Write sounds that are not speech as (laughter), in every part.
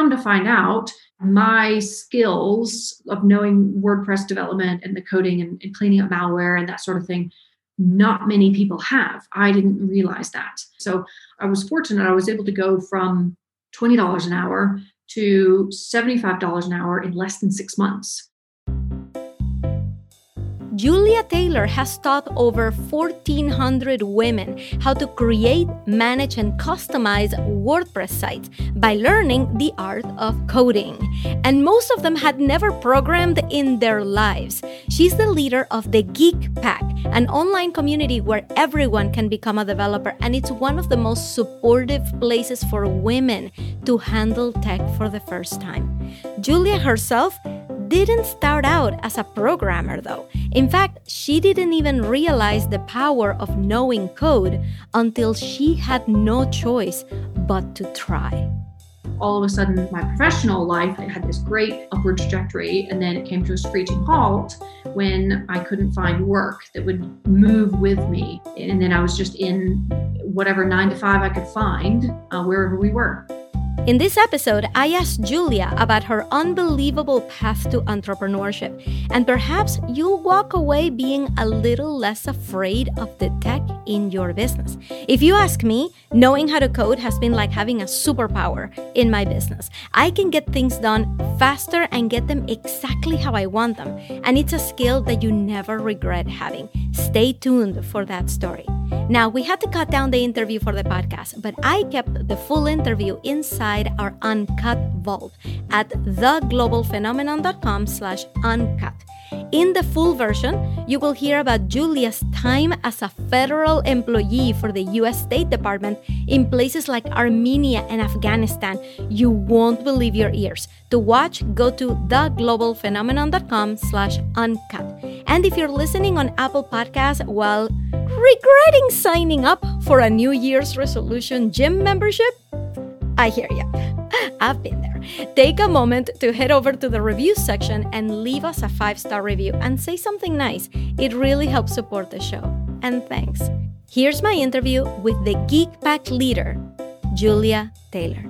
come to find out, my skills of knowing WordPress development and the coding and, and cleaning up malware and that sort of thing, not many people have. I didn't realize that. So I was fortunate. I was able to go from $20 an hour to $75 an hour in less than six months. Julia Taylor has taught over 1,400 women how to create, manage, and customize WordPress sites by learning the art of coding. And most of them had never programmed in their lives. She's the leader of the Geek Pack, an online community where everyone can become a developer, and it's one of the most supportive places for women to handle tech for the first time. Julia herself didn't start out as a programmer, though. In fact, she didn't even realize the power of knowing code until she had no choice but to try. All of a sudden, my professional life had this great upward trajectory, and then it came to a screeching halt when I couldn't find work that would move with me. And then I was just in whatever nine to five I could find, uh, wherever we were. In this episode, I asked Julia about her unbelievable path to entrepreneurship, and perhaps you'll walk away being a little less afraid of the tech in your business. If you ask me, knowing how to code has been like having a superpower in my business. I can get things done faster and get them exactly how I want them, and it's a skill that you never regret having. Stay tuned for that story. Now, we had to cut down the interview for the podcast, but I kept the full interview inside our uncut vault at theglobalphenomenon.com slash uncut. In the full version, you will hear about Julia's time as a federal employee for the US State Department in places like Armenia and Afghanistan. You won't believe your ears. To watch, go to theglobalphenomenon.com slash uncut. And if you're listening on Apple Podcasts while regretting signing up for a New Year's resolution gym membership, I hear you. I've been there. Take a moment to head over to the review section and leave us a five star review and say something nice. It really helps support the show. And thanks. Here's my interview with the Geek Pack leader, Julia Taylor.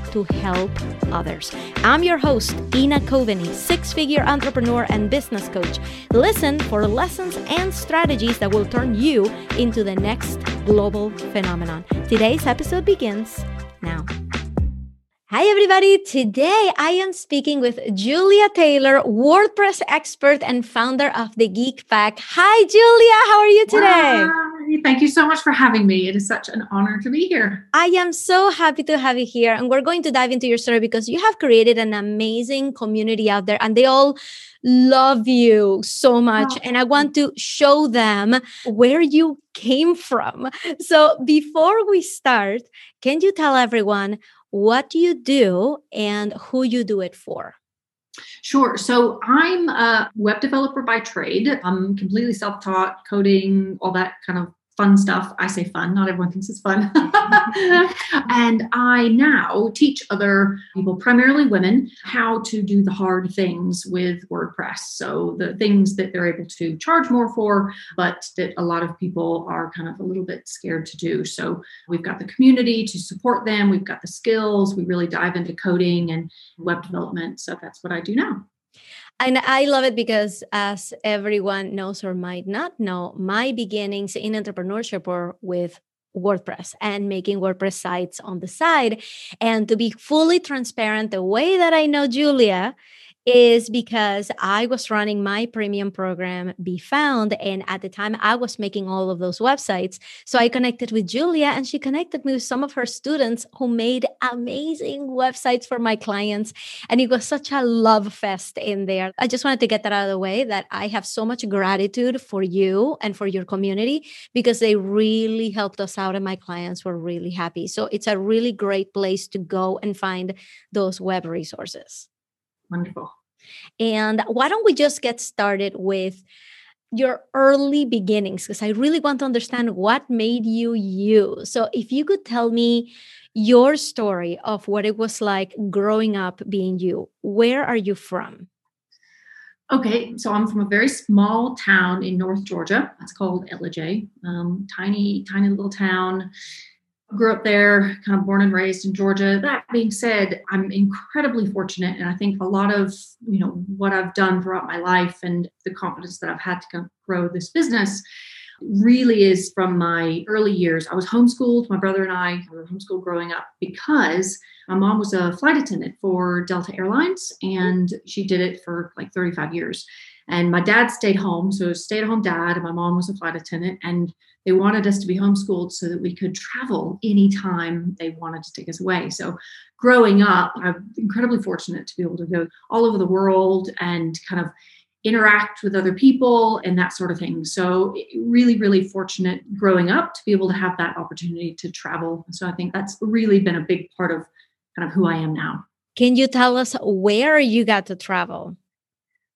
to help others. I'm your host, Ina Coveney, six figure entrepreneur and business coach. Listen for lessons and strategies that will turn you into the next global phenomenon. Today's episode begins now. Hi, everybody. Today I am speaking with Julia Taylor, WordPress expert and founder of the Geek Pack. Hi, Julia. How are you today? Hi. Thank you so much for having me. It is such an honor to be here. I am so happy to have you here. And we're going to dive into your story because you have created an amazing community out there and they all love you so much. Oh. And I want to show them where you came from. So before we start, can you tell everyone what do you do and who you do it for? Sure. So I'm a web developer by trade. I'm completely self taught, coding, all that kind of fun stuff. I say fun, not everyone thinks it's fun. (laughs) and I now teach other people, primarily women, how to do the hard things with WordPress. So the things that they're able to charge more for, but that a lot of people are kind of a little bit scared to do. So we've got the community to support them, we've got the skills, we really dive into coding and web development. So that's what I do now. And I love it because, as everyone knows or might not know, my beginnings in entrepreneurship were with WordPress and making WordPress sites on the side. And to be fully transparent, the way that I know Julia is because I was running my premium program, Be Found. And at the time, I was making all of those websites. So I connected with Julia, and she connected me with some of her students who made amazing websites for my clients. And it was such a love fest in there. I just wanted to get that out of the way that I have so much gratitude for you and for your community because they really helped us out, and my clients were really happy. So it's a really great place to go and find those web resources. Wonderful. And why don't we just get started with your early beginnings? Because I really want to understand what made you you. So, if you could tell me your story of what it was like growing up being you, where are you from? Okay, so I'm from a very small town in North Georgia. It's called Ellijay. Um, tiny, tiny little town grew up there, kind of born and raised in Georgia. That being said, I'm incredibly fortunate, and I think a lot of you know what I've done throughout my life and the confidence that I've had to grow this business really is from my early years. I was homeschooled. My brother and I were homeschooled growing up because my mom was a flight attendant for Delta Airlines, and she did it for like 35 years. And my dad stayed home, so stay at home dad, and my mom was a flight attendant. And they wanted us to be homeschooled so that we could travel anytime they wanted to take us away. So growing up, I'm incredibly fortunate to be able to go all over the world and kind of interact with other people and that sort of thing. So really, really fortunate growing up to be able to have that opportunity to travel. So I think that's really been a big part of kind of who I am now. Can you tell us where you got to travel?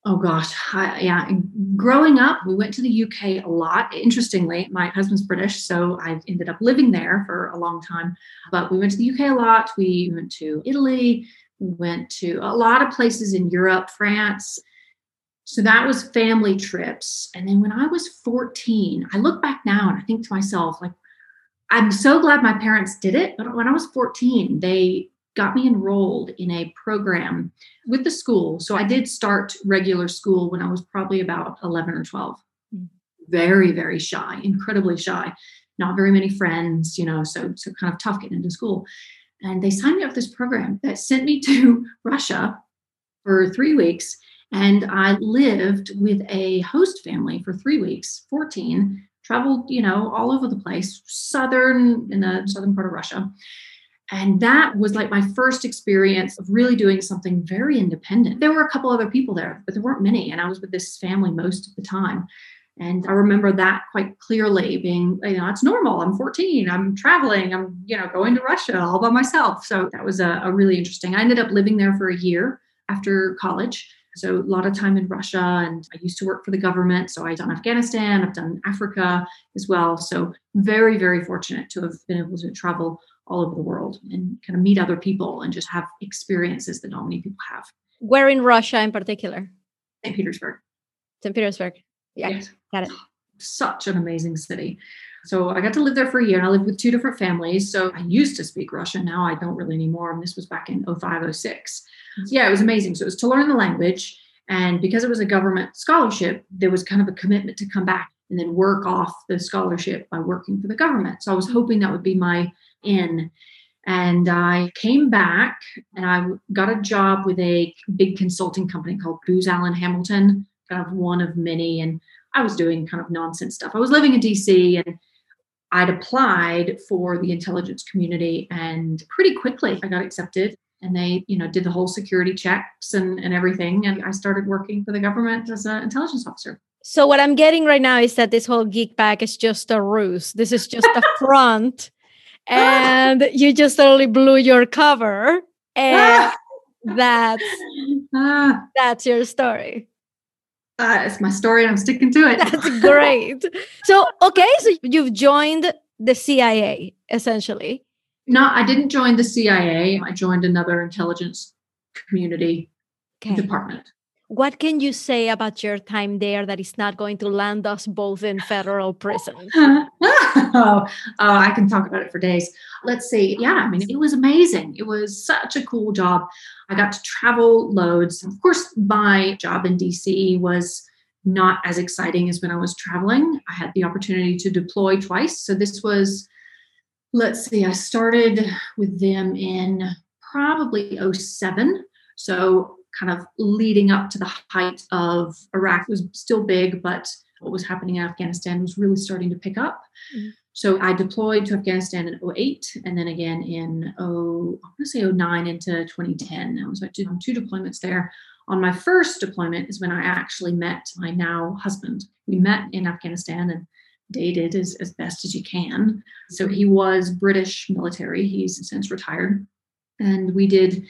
Oh gosh, I, yeah. Growing up, we went to the UK a lot. Interestingly, my husband's British, so I ended up living there for a long time. But we went to the UK a lot. We went to Italy. We went to a lot of places in Europe, France. So that was family trips. And then when I was 14, I look back now and I think to myself, like, I'm so glad my parents did it. But when I was 14, they got me enrolled in a program with the school. So I did start regular school when I was probably about 11 or 12. Mm. Very, very shy, incredibly shy, not very many friends, you know, so so kind of tough getting into school. And they signed me up this program that sent me to (laughs) Russia for three weeks. And I lived with a host family for three weeks, 14, traveled, you know, all over the place, southern in the southern part of Russia and that was like my first experience of really doing something very independent. There were a couple other people there, but there weren't many. And I was with this family most of the time. And I remember that quite clearly being, you know, it's normal. I'm 14, I'm traveling, I'm, you know, going to Russia all by myself. So that was a, a really interesting. I ended up living there for a year after college. So a lot of time in Russia, and I used to work for the government. So I've done Afghanistan, I've done Africa as well. So very, very fortunate to have been able to travel all over the world and kind of meet other people and just have experiences that not many people have. Where in Russia in particular? St. Petersburg. St. Petersburg. Yeah, yes. got it. Such an amazing city. So I got to live there for a year and I lived with two different families. So I used to speak Russian. Now I don't really anymore. And this was back in 05, 06. So yeah, it was amazing. So it was to learn the language. And because it was a government scholarship, there was kind of a commitment to come back and then work off the scholarship by working for the government. So I was hoping that would be my in. And I came back and I got a job with a big consulting company called Booz Allen Hamilton, kind of one of many. And I was doing kind of nonsense stuff. I was living in DC and I'd applied for the intelligence community and pretty quickly I got accepted and they you know did the whole security checks and, and everything and i started working for the government as an intelligence officer so what i'm getting right now is that this whole geek pack is just a ruse this is just a (laughs) front and (laughs) you just totally blew your cover. And (laughs) that's ah. that's your story. Uh, it's my story and i'm sticking to it. That's (laughs) great. So okay so you've joined the cia essentially. No i didn't join the cia i joined another intelligence community okay. department. What can you say about your time there that is not going to land us both in federal prison? Oh, (laughs) I can talk about it for days. Let's see. Yeah, I mean, it was amazing. It was such a cool job. I got to travel loads. Of course, my job in DC was not as exciting as when I was traveling. I had the opportunity to deploy twice. So this was, let's see, I started with them in probably 07. So kind of leading up to the height of Iraq was still big, but what was happening in Afghanistan was really starting to pick up. Mm-hmm. So I deployed to Afghanistan in 08 and then again in oh, I want to say 09 into 2010. I was like doing two deployments there. On my first deployment is when I actually met my now husband. We met in Afghanistan and dated as, as best as you can. So he was British military. He's since retired. And we did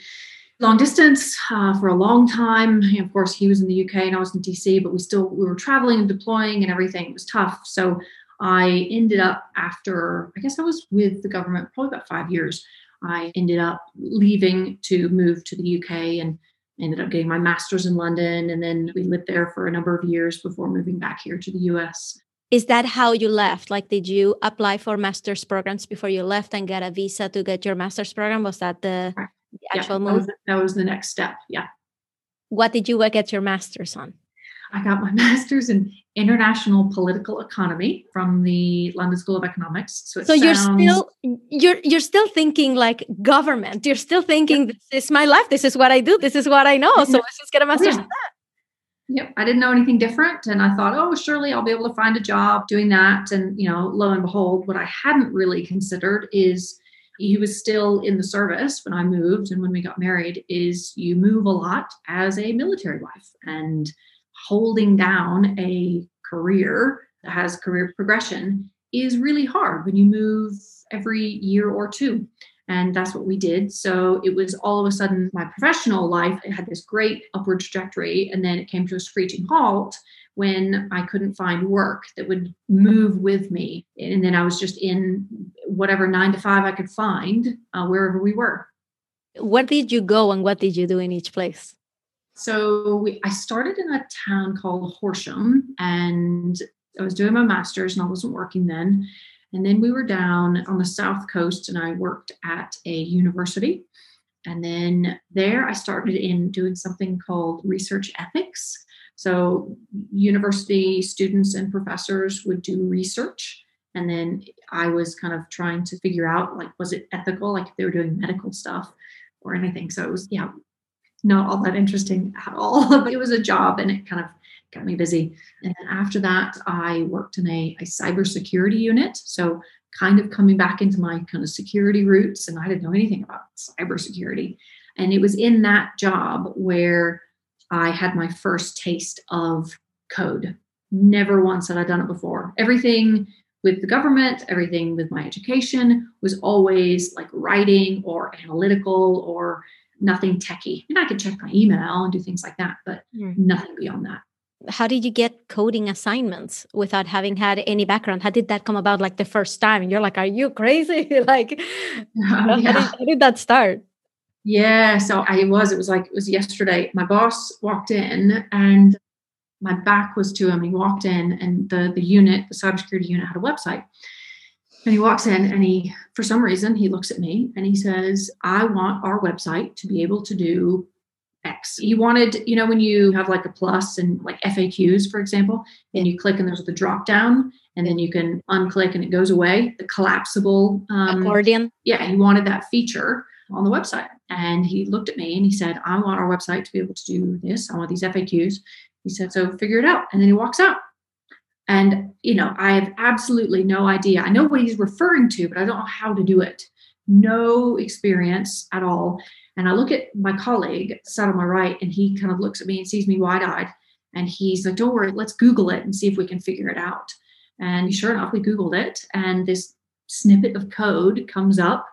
long distance uh, for a long time. And of course, he was in the UK and I was in DC, but we still we were traveling and deploying and everything. It was tough. So I ended up after I guess I was with the government probably about five years. I ended up leaving to move to the UK and ended up getting my master's in London. And then we lived there for a number of years before moving back here to the US. Is that how you left? Like, did you apply for master's programs before you left and get a visa to get your master's program? Was that the, the actual yeah? That was, that was the next step. Yeah. What did you get your master's on? I got my (laughs) master's in international political economy from the London School of Economics. So, so you're still you're you're still thinking like government. You're still thinking yep. this is my life. This is what I do. This is what I know. So let's just get a master's yeah. in that. Yep, I didn't know anything different, and I thought, oh, surely I'll be able to find a job doing that. And you know, lo and behold, what I hadn't really considered is he was still in the service when I moved and when we got married. Is you move a lot as a military wife, and holding down a career that has career progression is really hard when you move every year or two. And that's what we did. So it was all of a sudden my professional life it had this great upward trajectory. And then it came to a screeching halt when I couldn't find work that would move with me. And then I was just in whatever nine to five I could find uh, wherever we were. Where did you go and what did you do in each place? So we, I started in a town called Horsham and I was doing my master's and I wasn't working then. And then we were down on the South Coast and I worked at a university. And then there I started in doing something called research ethics. So university students and professors would do research. And then I was kind of trying to figure out like, was it ethical? Like if they were doing medical stuff or anything. So it was, yeah, not all that interesting at all, (laughs) but it was a job and it kind of got me busy. And then after that, I worked in a, a cybersecurity unit. So kind of coming back into my kind of security roots, and I didn't know anything about cybersecurity. And it was in that job where I had my first taste of code. Never once had I done it before. Everything with the government, everything with my education was always like writing or analytical or nothing techy. And I could check my email and do things like that, but mm. nothing beyond that. How did you get coding assignments without having had any background? How did that come about like the first time? And you're like, are you crazy? (laughs) like, yeah. (laughs) how, did, how did that start? Yeah, so I was, it was like, it was yesterday. My boss walked in and my back was to him. He walked in and the, the unit, the cybersecurity unit had a website. And he walks in and he, for some reason, he looks at me and he says, I want our website to be able to do X. He wanted, you know, when you have like a plus and like FAQs, for example, and you click and there's the drop down and then you can unclick and it goes away, the collapsible um, accordion. Yeah, he wanted that feature on the website. And he looked at me and he said, I want our website to be able to do this. I want these FAQs. He said, so figure it out. And then he walks out. And, you know, I have absolutely no idea. I know what he's referring to, but I don't know how to do it. No experience at all. And I look at my colleague sat on my right, and he kind of looks at me and sees me wide eyed. And he's like, don't worry, let's Google it and see if we can figure it out. And sure enough, we Googled it, and this snippet of code comes up.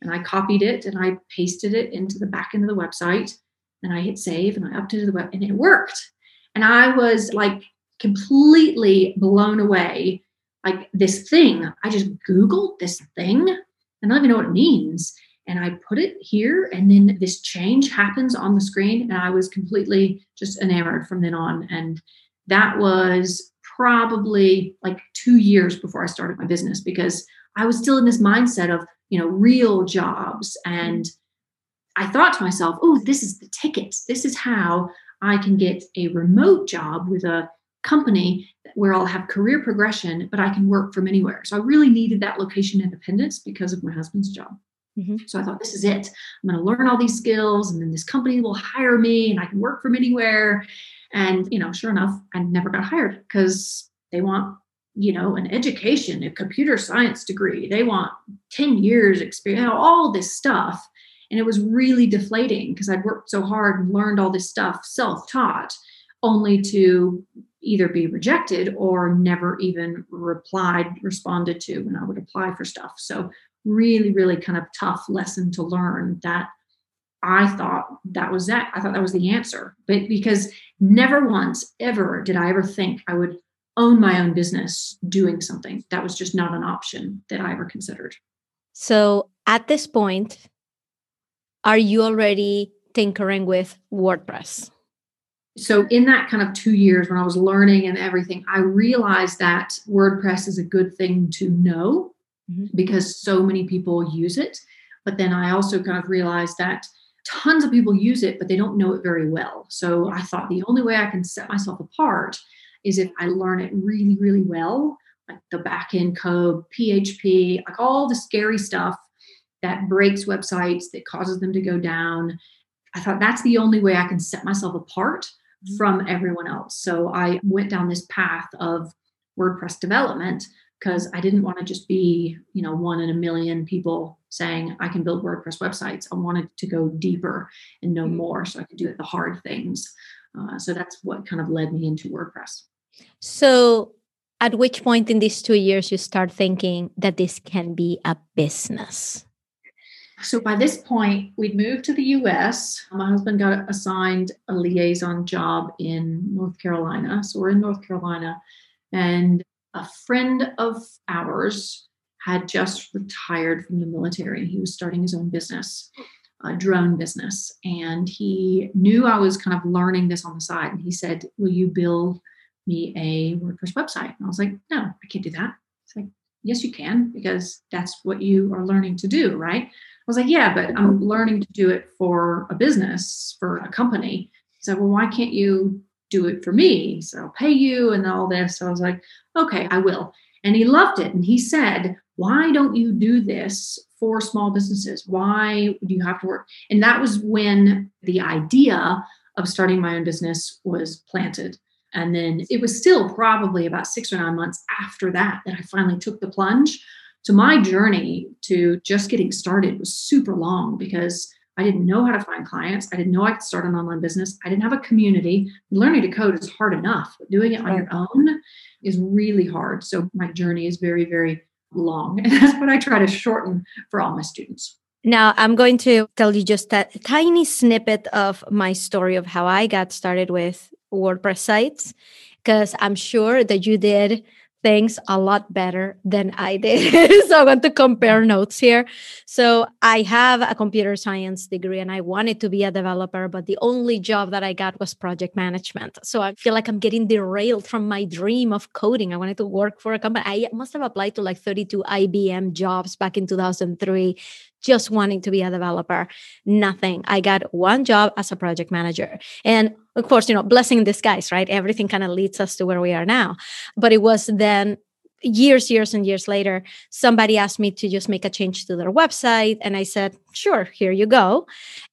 And I copied it and I pasted it into the back end of the website. And I hit save and I updated the web, and it worked. And I was like completely blown away. Like this thing, I just Googled this thing and I don't even know what it means. And I put it here, and then this change happens on the screen. And I was completely just enamored from then on. And that was probably like two years before I started my business because I was still in this mindset of, you know, real jobs. And I thought to myself, oh, this is the ticket. This is how I can get a remote job with a company where I'll have career progression, but I can work from anywhere. So I really needed that location independence because of my husband's job. Mm-hmm. So I thought, this is it. I'm going to learn all these skills, and then this company will hire me, and I can work from anywhere. And you know, sure enough, I never got hired because they want, you know, an education, a computer science degree. They want 10 years experience, all this stuff. And it was really deflating because I'd worked so hard and learned all this stuff self-taught, only to either be rejected or never even replied, responded to when I would apply for stuff. So, really, really kind of tough lesson to learn that I thought that was that. I thought that was the answer. But because never once ever did I ever think I would own my own business doing something. That was just not an option that I ever considered. So at this point, are you already tinkering with WordPress? So, in that kind of two years when I was learning and everything, I realized that WordPress is a good thing to know mm-hmm. because so many people use it. But then I also kind of realized that tons of people use it, but they don't know it very well. So, I thought the only way I can set myself apart is if I learn it really, really well, like the backend code, PHP, like all the scary stuff that breaks websites, that causes them to go down. I thought that's the only way I can set myself apart mm-hmm. from everyone else. So I went down this path of WordPress development because I didn't want to just be, you know, one in a million people saying I can build WordPress websites. I wanted to go deeper and know mm-hmm. more so I could do the hard things. Uh, so that's what kind of led me into WordPress. So, at which point in these two years you start thinking that this can be a business? So by this point, we'd moved to the US. My husband got assigned a liaison job in North Carolina. So we're in North Carolina. And a friend of ours had just retired from the military. He was starting his own business, a drone business. And he knew I was kind of learning this on the side. And he said, Will you build me a WordPress website? And I was like, No, I can't do that. It's like, Yes, you can, because that's what you are learning to do, right? Was like, yeah, but I'm learning to do it for a business, for a company. He said, well, why can't you do it for me? So I'll pay you and all this. So I was like, okay, I will. And he loved it. And he said, why don't you do this for small businesses? Why do you have to work? And that was when the idea of starting my own business was planted. And then it was still probably about six or nine months after that that I finally took the plunge so my journey to just getting started was super long because I didn't know how to find clients. I didn't know I could start an online business. I didn't have a community. Learning to code is hard enough, but doing it on your own is really hard. So my journey is very, very long. (laughs) And that's what I try to shorten for all my students. Now, I'm going to tell you just a tiny snippet of my story of how I got started with WordPress sites, because I'm sure that you did things a lot better than I did. (laughs) so I want to compare notes here. So I have a computer science degree and I wanted to be a developer, but the only job that I got was project management. So I feel like I'm getting derailed from my dream of coding. I wanted to work for a company. I must have applied to like 32 IBM jobs back in 2003 just wanting to be a developer. Nothing. I got one job as a project manager. And of course, you know, blessing in disguise, right? Everything kind of leads us to where we are now. But it was then years, years, and years later, somebody asked me to just make a change to their website. And I said, sure, here you go.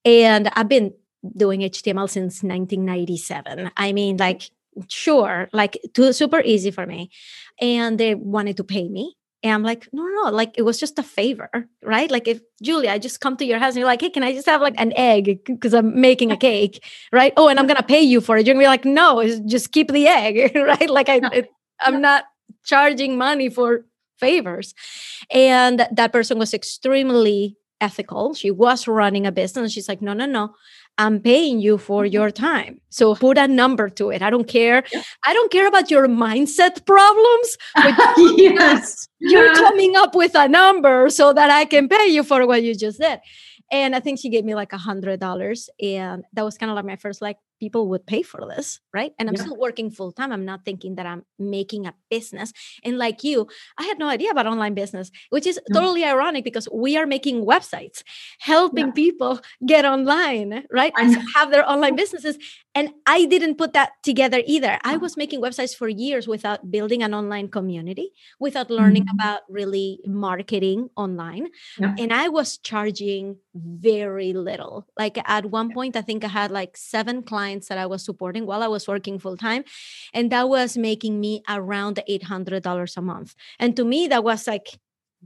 And I've been doing HTML since 1997. I mean, like, sure, like, too, super easy for me. And they wanted to pay me and I'm like, no, no, no, like it was just a favor, right? Like if Julia, I just come to your house and you're like, hey, can I just have like an egg because I'm making a (laughs) cake, right? Oh, and I'm gonna pay you for it. You're gonna be like, no, just keep the egg, (laughs) right? Like I, (laughs) it, I'm not charging money for favors. And that person was extremely ethical. She was running a business. She's like, no, no, no. I'm paying you for mm-hmm. your time. So put a number to it. I don't care. Yeah. I don't care about your mindset problems. (laughs) yes. You're coming up with a number so that I can pay you for what you just did. And I think she gave me like a hundred dollars. And that was kind of like my first like people would pay for this, right? And I'm yeah. still working full time. I'm not thinking that I'm making a business. And like you, I had no idea about online business, which is no. totally ironic because we are making websites, helping yeah. people get online, right? And Have their online (laughs) businesses. And I didn't put that together either. I was making websites for years without building an online community, without learning mm-hmm. about really marketing online. Yeah. And I was charging very little. Like at one point, I think I had like seven clients clients that I was supporting while I was working full time. And that was making me around $800 a month. And to me, that was like,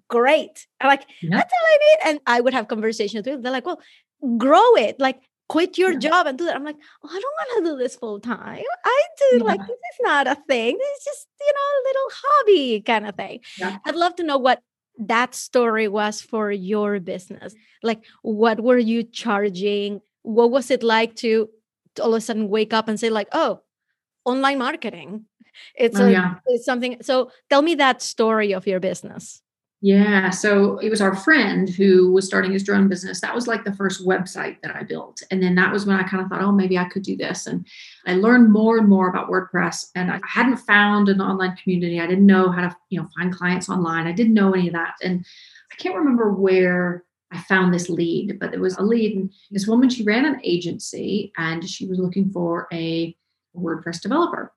great. I'm like, yeah. that's all I need. And I would have conversations with them. They're like, well, grow it. Like, quit your job and do that. I'm like, oh, I don't want to do this full time. I do yeah. like this is not a thing. This is just, you know, a little hobby kind of thing. Yeah. I'd love to know what that story was for your business. Like, what were you charging? What was it like to, to all of a sudden wake up and say, like, oh, online marketing? It's, oh, a, yeah. it's something. So tell me that story of your business. Yeah. So it was our friend who was starting his drone business. That was like the first website that I built. And then that was when I kind of thought, oh, maybe I could do this. And I learned more and more about WordPress. And I hadn't found an online community. I didn't know how to, you know, find clients online. I didn't know any of that. And I can't remember where I found this lead, but there was a lead. And this woman, she ran an agency and she was looking for a WordPress developer.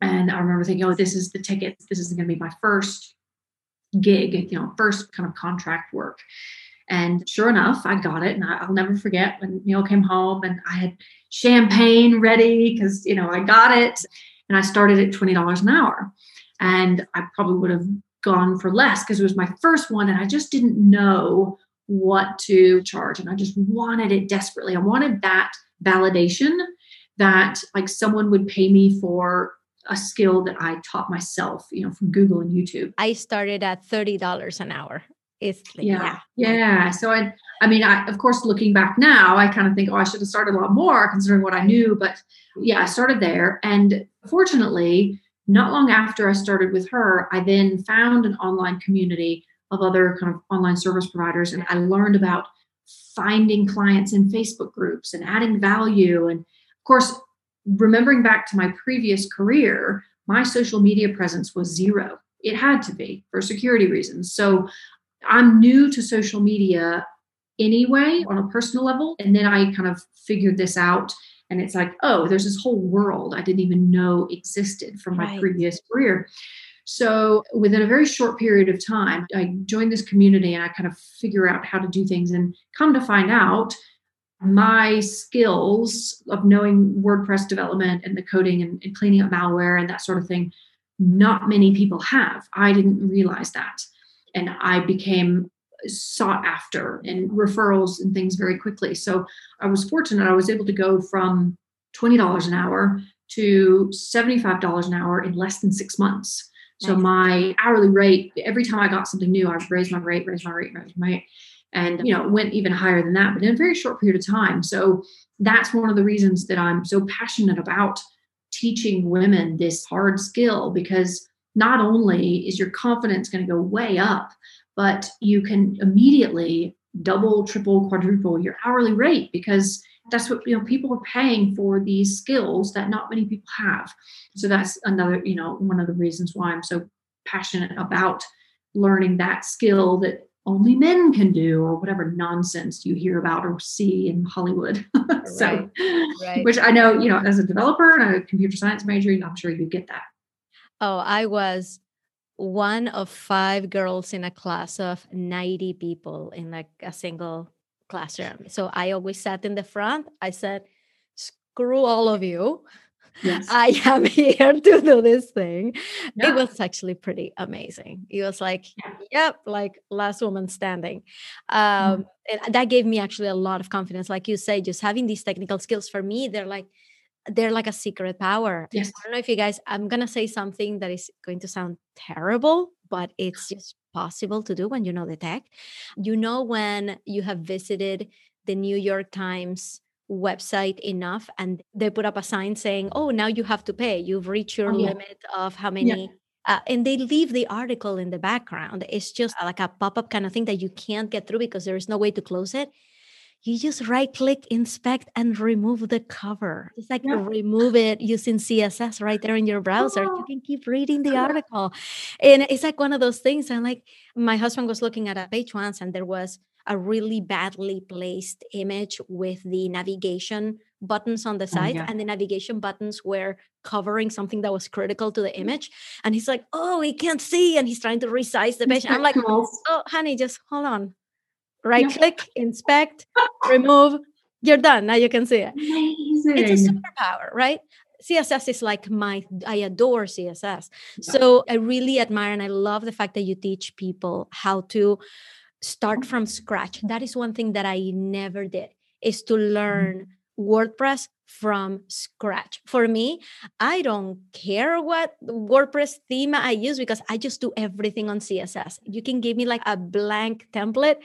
And I remember thinking, oh, this is the ticket. This is going to be my first gig, you know, first kind of contract work. And sure enough, I got it. And I'll never forget when Neil came home and I had champagne ready because, you know, I got it. And I started at $20 an hour. And I probably would have gone for less because it was my first one. And I just didn't know what to charge. And I just wanted it desperately. I wanted that validation that like someone would pay me for a skill that I taught myself, you know, from Google and YouTube. I started at $30 an hour. It's like, yeah. yeah. Yeah. So I I mean, I of course looking back now, I kind of think, oh, I should have started a lot more considering what I knew. But yeah, I started there. And fortunately, not long after I started with her, I then found an online community of other kind of online service providers. And I learned about finding clients in Facebook groups and adding value. And of course, remembering back to my previous career, my social media presence was zero. It had to be for security reasons. So I'm new to social media anyway on a personal level. And then I kind of figured this out. And it's like, oh, there's this whole world I didn't even know existed from my right. previous career. So within a very short period of time, I joined this community and I kind of figure out how to do things and come to find out my skills of knowing WordPress development and the coding and, and, cleaning up malware and that sort of thing, not many people have. I didn't realize that. And I became sought after and referrals and things very quickly. So I was fortunate. I was able to go from $20 an hour to $75 an hour in less than six months. So my hourly rate, every time I got something new, I raised my rate, raised my rate, raise my rate and you know went even higher than that but in a very short period of time. So that's one of the reasons that i'm so passionate about teaching women this hard skill because not only is your confidence going to go way up but you can immediately double triple quadruple your hourly rate because that's what you know people are paying for these skills that not many people have. So that's another you know one of the reasons why i'm so passionate about learning that skill that only men can do or whatever nonsense you hear about or see in Hollywood. (laughs) so, right. Right. which I know, you know, as a developer and a computer science major, I'm sure you get that. Oh, I was one of five girls in a class of 90 people in like a single classroom. So I always sat in the front. I said, screw all of you. Yes. (laughs) I am here to do this thing. Yeah. It was actually pretty amazing. It was like, yeah. yep, like last woman standing. Um, mm. And that gave me actually a lot of confidence. Like you say, just having these technical skills for me, they're like, they're like a secret power. Yes. I don't know if you guys, I'm going to say something that is going to sound terrible, but it's (laughs) just possible to do when you know the tech. You know, when you have visited the New York Times website enough and they put up a sign saying oh now you have to pay you've reached your oh, yeah. limit of how many yeah. uh, and they leave the article in the background it's just like a pop-up kind of thing that you can't get through because there is no way to close it you just right click inspect and remove the cover it's like yeah. remove it using css right there in your browser oh. you can keep reading the article and it's like one of those things and like my husband was looking at a page once and there was a really badly placed image with the navigation buttons on the oh, side oh, yeah. and the navigation buttons were covering something that was critical to the image and he's like oh he can't see and he's trying to resize the page i'm like oh honey just hold on right yeah. click inspect remove you're done now you can see it Amazing. it's a superpower right css is like my i adore css so i really admire and i love the fact that you teach people how to start from scratch. That is one thing that I never did is to mm-hmm. learn WordPress from scratch. For me, I don't care what WordPress theme I use because I just do everything on CSS. You can give me like a blank template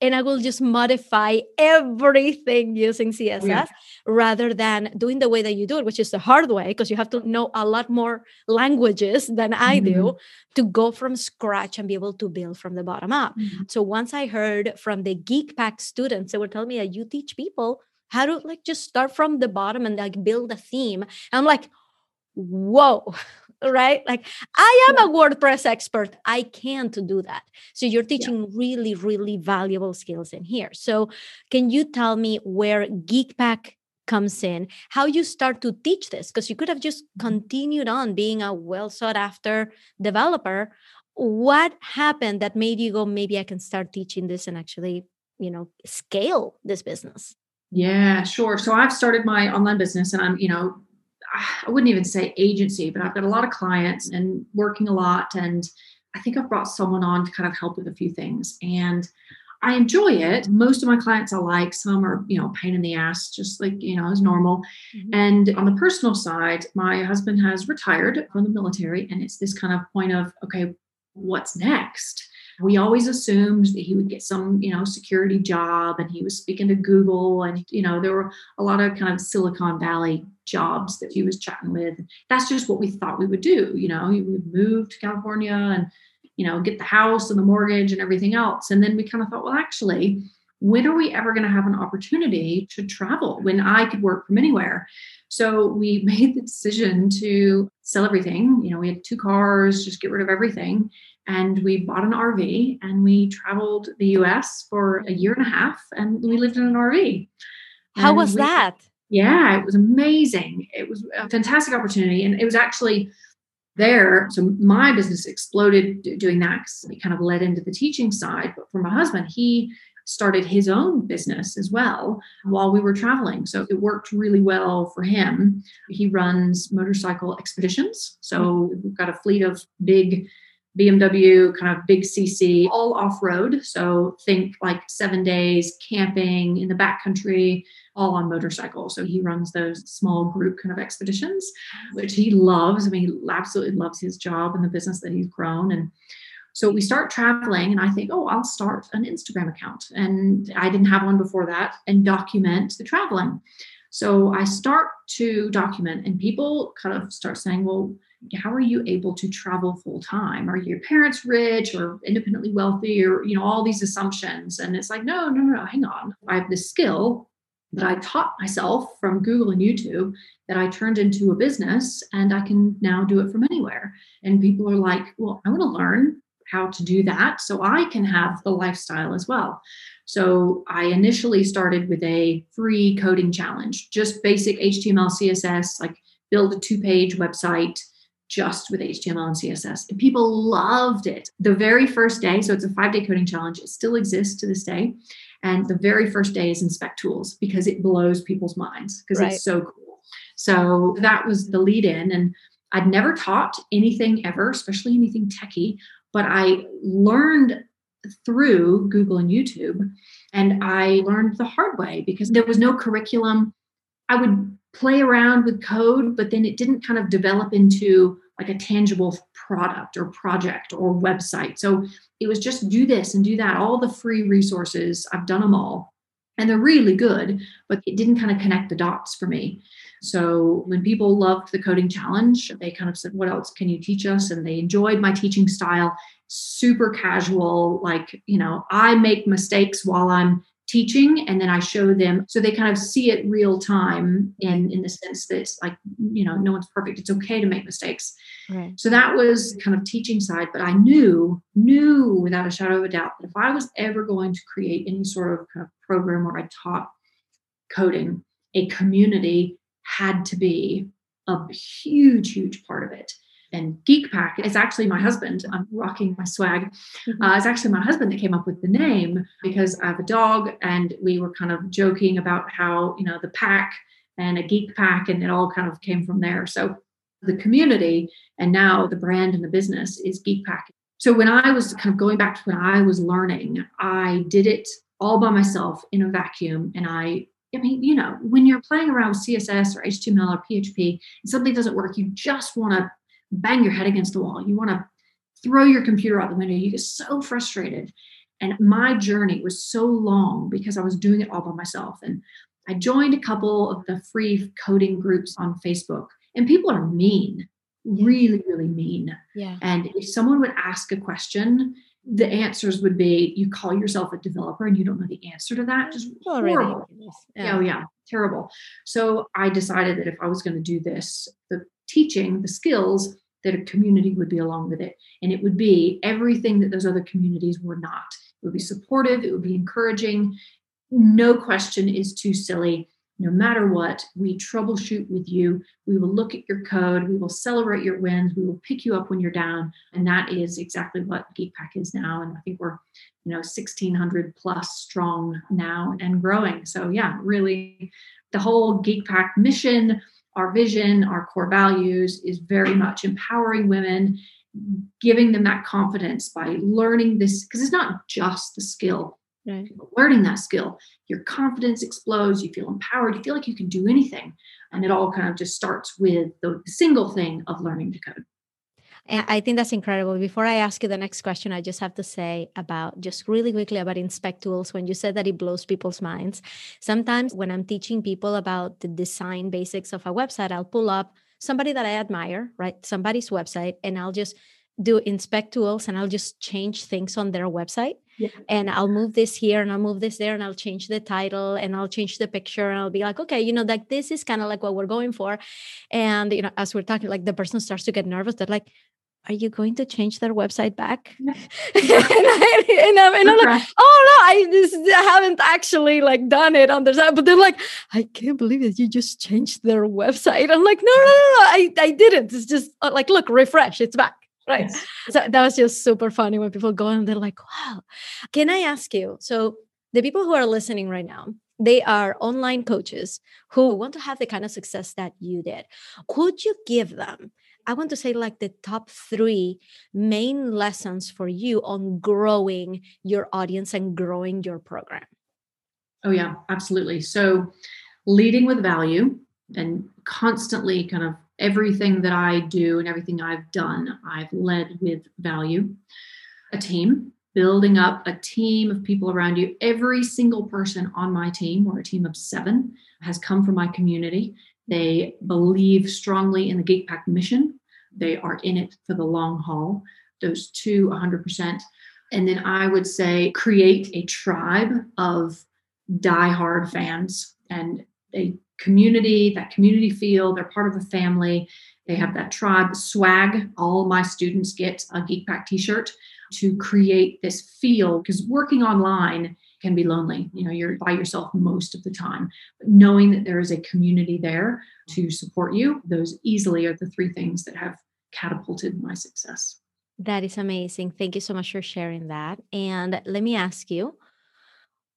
and I will just modify everything using CSS yeah. rather than doing the way that you do it, which is the hard way because you have to know a lot more languages than I mm-hmm. do to go from scratch and be able to build from the bottom up. Mm-hmm. So once I heard from the Geek Pack students, they were telling me that you teach people how to like just start from the bottom and like build a theme. And I'm like, whoa, (laughs) right? Like I am a WordPress expert. I can't do that. So you're teaching yeah. really, really valuable skills in here. So can you tell me where Geekpack comes in, how you start to teach this? Because you could have just mm-hmm. continued on being a well sought after developer. What happened that made you go, maybe I can start teaching this and actually, you know, scale this business? Yeah, sure. So I've started my online business and I'm, you know, I wouldn't even say agency, but I've got a lot of clients and working a lot. And I think I've brought someone on to kind of help with a few things. And I enjoy it. Most of my clients I like, some are, you know, pain in the ass, just like, you know, as normal. Mm-hmm. And on the personal side, my husband has retired from the military. And it's this kind of point of, okay, what's next? We always assumed that he would get some you know security job and he was speaking to google and you know there were a lot of kind of silicon valley jobs that he was chatting with. That's just what we thought we would do you know we would move to california and you know get the house and the mortgage and everything else. And then we kind of thought well actually when are we ever going to have an opportunity to travel when I could work from anywhere? So we (laughs) made the decision to sell everything. You know, we had two cars, just get rid of everything and we bought an RV and we traveled the US for a year and a half and we lived in an RV. How and was we, that? Yeah, it was amazing. It was a fantastic opportunity. And it was actually there. So my business exploded doing that because it kind of led into the teaching side. But for my husband, he started his own business as well while we were traveling. So it worked really well for him. He runs motorcycle expeditions. So we've got a fleet of big BMW, kind of big CC, all off road. So think like seven days camping in the backcountry, all on motorcycles. So he runs those small group kind of expeditions, which he loves. I mean, he absolutely loves his job and the business that he's grown. And so we start traveling, and I think, oh, I'll start an Instagram account. And I didn't have one before that and document the traveling. So I start to document, and people kind of start saying, well, how are you able to travel full time? Are your parents rich or independently wealthy or, you know, all these assumptions? And it's like, no, no, no, hang on. I have this skill that I taught myself from Google and YouTube that I turned into a business and I can now do it from anywhere. And people are like, well, I want to learn how to do that so I can have the lifestyle as well. So I initially started with a free coding challenge, just basic HTML, CSS, like build a two page website just with HTML and CSS. And people loved it. The very first day, so it's a five day coding challenge, it still exists to this day. And the very first day is inspect tools because it blows people's minds because right. it's so cool. So that was the lead in. And I'd never taught anything ever, especially anything techie, but I learned through Google and YouTube. And I learned the hard way because there was no curriculum. I would play around with code, but then it didn't kind of develop into like a tangible product or project or website. So it was just do this and do that. All the free resources, I've done them all. And they're really good, but it didn't kind of connect the dots for me. So when people loved the coding challenge, they kind of said, What else can you teach us? And they enjoyed my teaching style, super casual, like, you know, I make mistakes while I'm teaching and then I show them so they kind of see it real time in in the sense that it's like you know no one's perfect it's okay to make mistakes right. so that was kind of teaching side but I knew knew without a shadow of a doubt that if I was ever going to create any sort of kind of program where I taught coding a community had to be a huge huge part of it and Geek Pack is actually my husband. I'm rocking my swag. Mm-hmm. Uh, it's actually my husband that came up with the name because I have a dog, and we were kind of joking about how you know the pack and a geek pack, and it all kind of came from there. So the community and now the brand and the business is Geek Pack. So when I was kind of going back to when I was learning, I did it all by myself in a vacuum, and I I mean, you know, when you're playing around with CSS or HTML or PHP and something doesn't work, you just want to bang your head against the wall. You want to throw your computer out the window. You get so frustrated. And my journey was so long because I was doing it all by myself. And I joined a couple of the free coding groups on Facebook, and people are mean, really, really mean. Yeah. And if someone would ask a question, the answers would be you call yourself a developer and you don't know the answer to that. Just Oh, horrible. Yeah. Oh, yeah, terrible. So I decided that if I was going to do this, the teaching, the skills, that a community would be along with it. And it would be everything that those other communities were not. It would be supportive, it would be encouraging. No question is too silly. No matter what, we troubleshoot with you. We will look at your code. We will celebrate your wins. We will pick you up when you're down. And that is exactly what GeekPack is now. And I think we're, you know, 1600 plus strong now and growing. So, yeah, really the whole GeekPack mission, our vision, our core values is very much empowering women, giving them that confidence by learning this, because it's not just the skill. Right. Learning that skill, your confidence explodes, you feel empowered, you feel like you can do anything. And it all kind of just starts with the single thing of learning to code. I think that's incredible. Before I ask you the next question, I just have to say about just really quickly about inspect tools. When you said that it blows people's minds, sometimes when I'm teaching people about the design basics of a website, I'll pull up somebody that I admire, right? Somebody's website, and I'll just do inspect tools and I'll just change things on their website. Yeah. And I'll move this here and I'll move this there and I'll change the title and I'll change the picture and I'll be like, okay, you know, like this is kind of like what we're going for. And, you know, as we're talking, like the person starts to get nervous. They're like, are you going to change their website back? Yeah. (laughs) and, I, and, I'm, and I'm like, oh no, I, just, I haven't actually like done it on their side. But they're like, I can't believe that you just changed their website. I'm like, no, no, no, no I, I didn't. It's just uh, like, look, refresh, it's back. Right. So that was just super funny when people go and they're like, wow. Can I ask you? So the people who are listening right now, they are online coaches who want to have the kind of success that you did. Could you give them I want to say like the top three main lessons for you on growing your audience and growing your program. Oh, yeah, absolutely. So, leading with value and constantly kind of everything that I do and everything I've done, I've led with value. A team, building up a team of people around you. Every single person on my team, or a team of seven, has come from my community. They believe strongly in the GeekPack mission. They are in it for the long haul. Those two, 100%. And then I would say create a tribe of diehard fans and a community, that community feel. They're part of a family. They have that tribe swag. All my students get a GeekPack t shirt to create this feel because working online can be lonely. You know, you're by yourself most of the time. But knowing that there is a community there to support you, those easily are the three things that have catapulted my success. That is amazing. Thank you so much for sharing that. And let me ask you,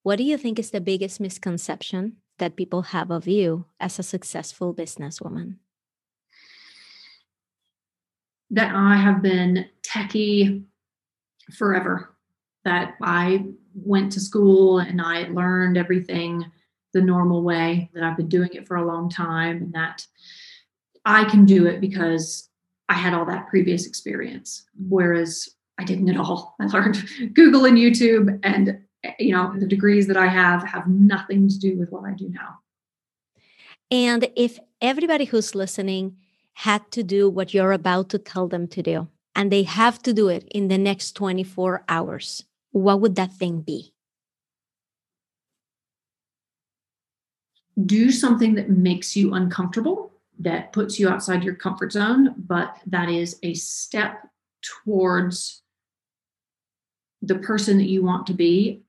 what do you think is the biggest misconception that people have of you as a successful businesswoman? That I have been techie forever, that I went to school and I learned everything the normal way, that I've been doing it for a long time, and that I can do it because I had all that previous experience. Whereas I didn't at all. (laughs) I learned Google and YouTube, and Eh, you know the degrees that I have have nothing to do with what I do now. And if everybody who's listening had to do what you're about to tell them to do, and they have to do it in the next 24 hours, what would that thing be? Do something that makes you uncomfortable, that puts you outside your comfort zone, but that is a step towards the person that you want to be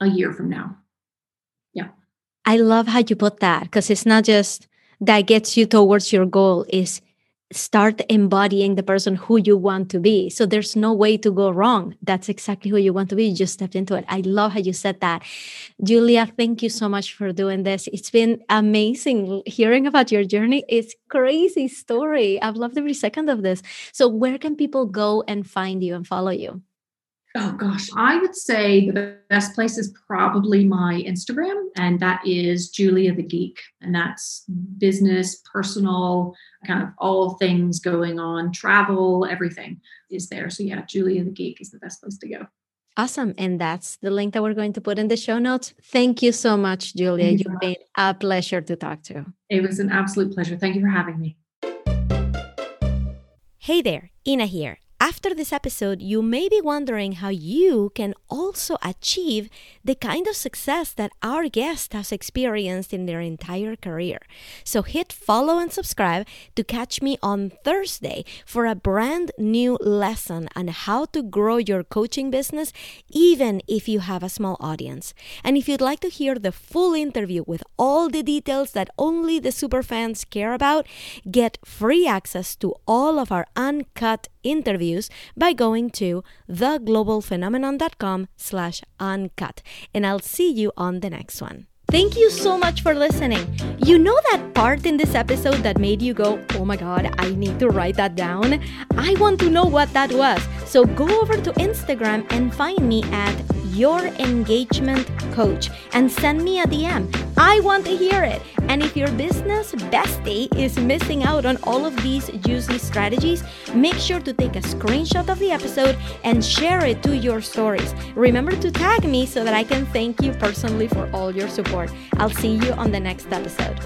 a year from now. Yeah. I love how you put that because it's not just that gets you towards your goal, is start embodying the person who you want to be. So there's no way to go wrong. That's exactly who you want to be. You just stepped into it. I love how you said that. Julia, thank you so much for doing this. It's been amazing hearing about your journey. It's crazy story. I've loved every second of this. So where can people go and find you and follow you? Oh gosh, I would say the best place is probably my Instagram, and that is Julia the Geek. And that's business, personal, kind of all things going on, travel, everything is there. So, yeah, Julia the Geek is the best place to go. Awesome. And that's the link that we're going to put in the show notes. Thank you so much, Julia. You You've been a pleasure to talk to. It was an absolute pleasure. Thank you for having me. Hey there, Ina here. After this episode, you may be wondering how you can also achieve the kind of success that our guest has experienced in their entire career. So hit follow and subscribe to catch me on Thursday for a brand new lesson on how to grow your coaching business, even if you have a small audience. And if you'd like to hear the full interview with all the details that only the superfans care about, get free access to all of our uncut interviews by going to theglobalphenomenon.com slash uncut. And I'll see you on the next one. Thank you so much for listening. You know that part in this episode that made you go, oh my God, I need to write that down? I want to know what that was. So go over to Instagram and find me at your engagement coach and send me a DM. I want to hear it. And if your business bestie is missing out on all of these juicy strategies, make sure to take a screenshot of the episode and share it to your stories. Remember to tag me so that I can thank you personally for all your support. I'll see you on the next episode.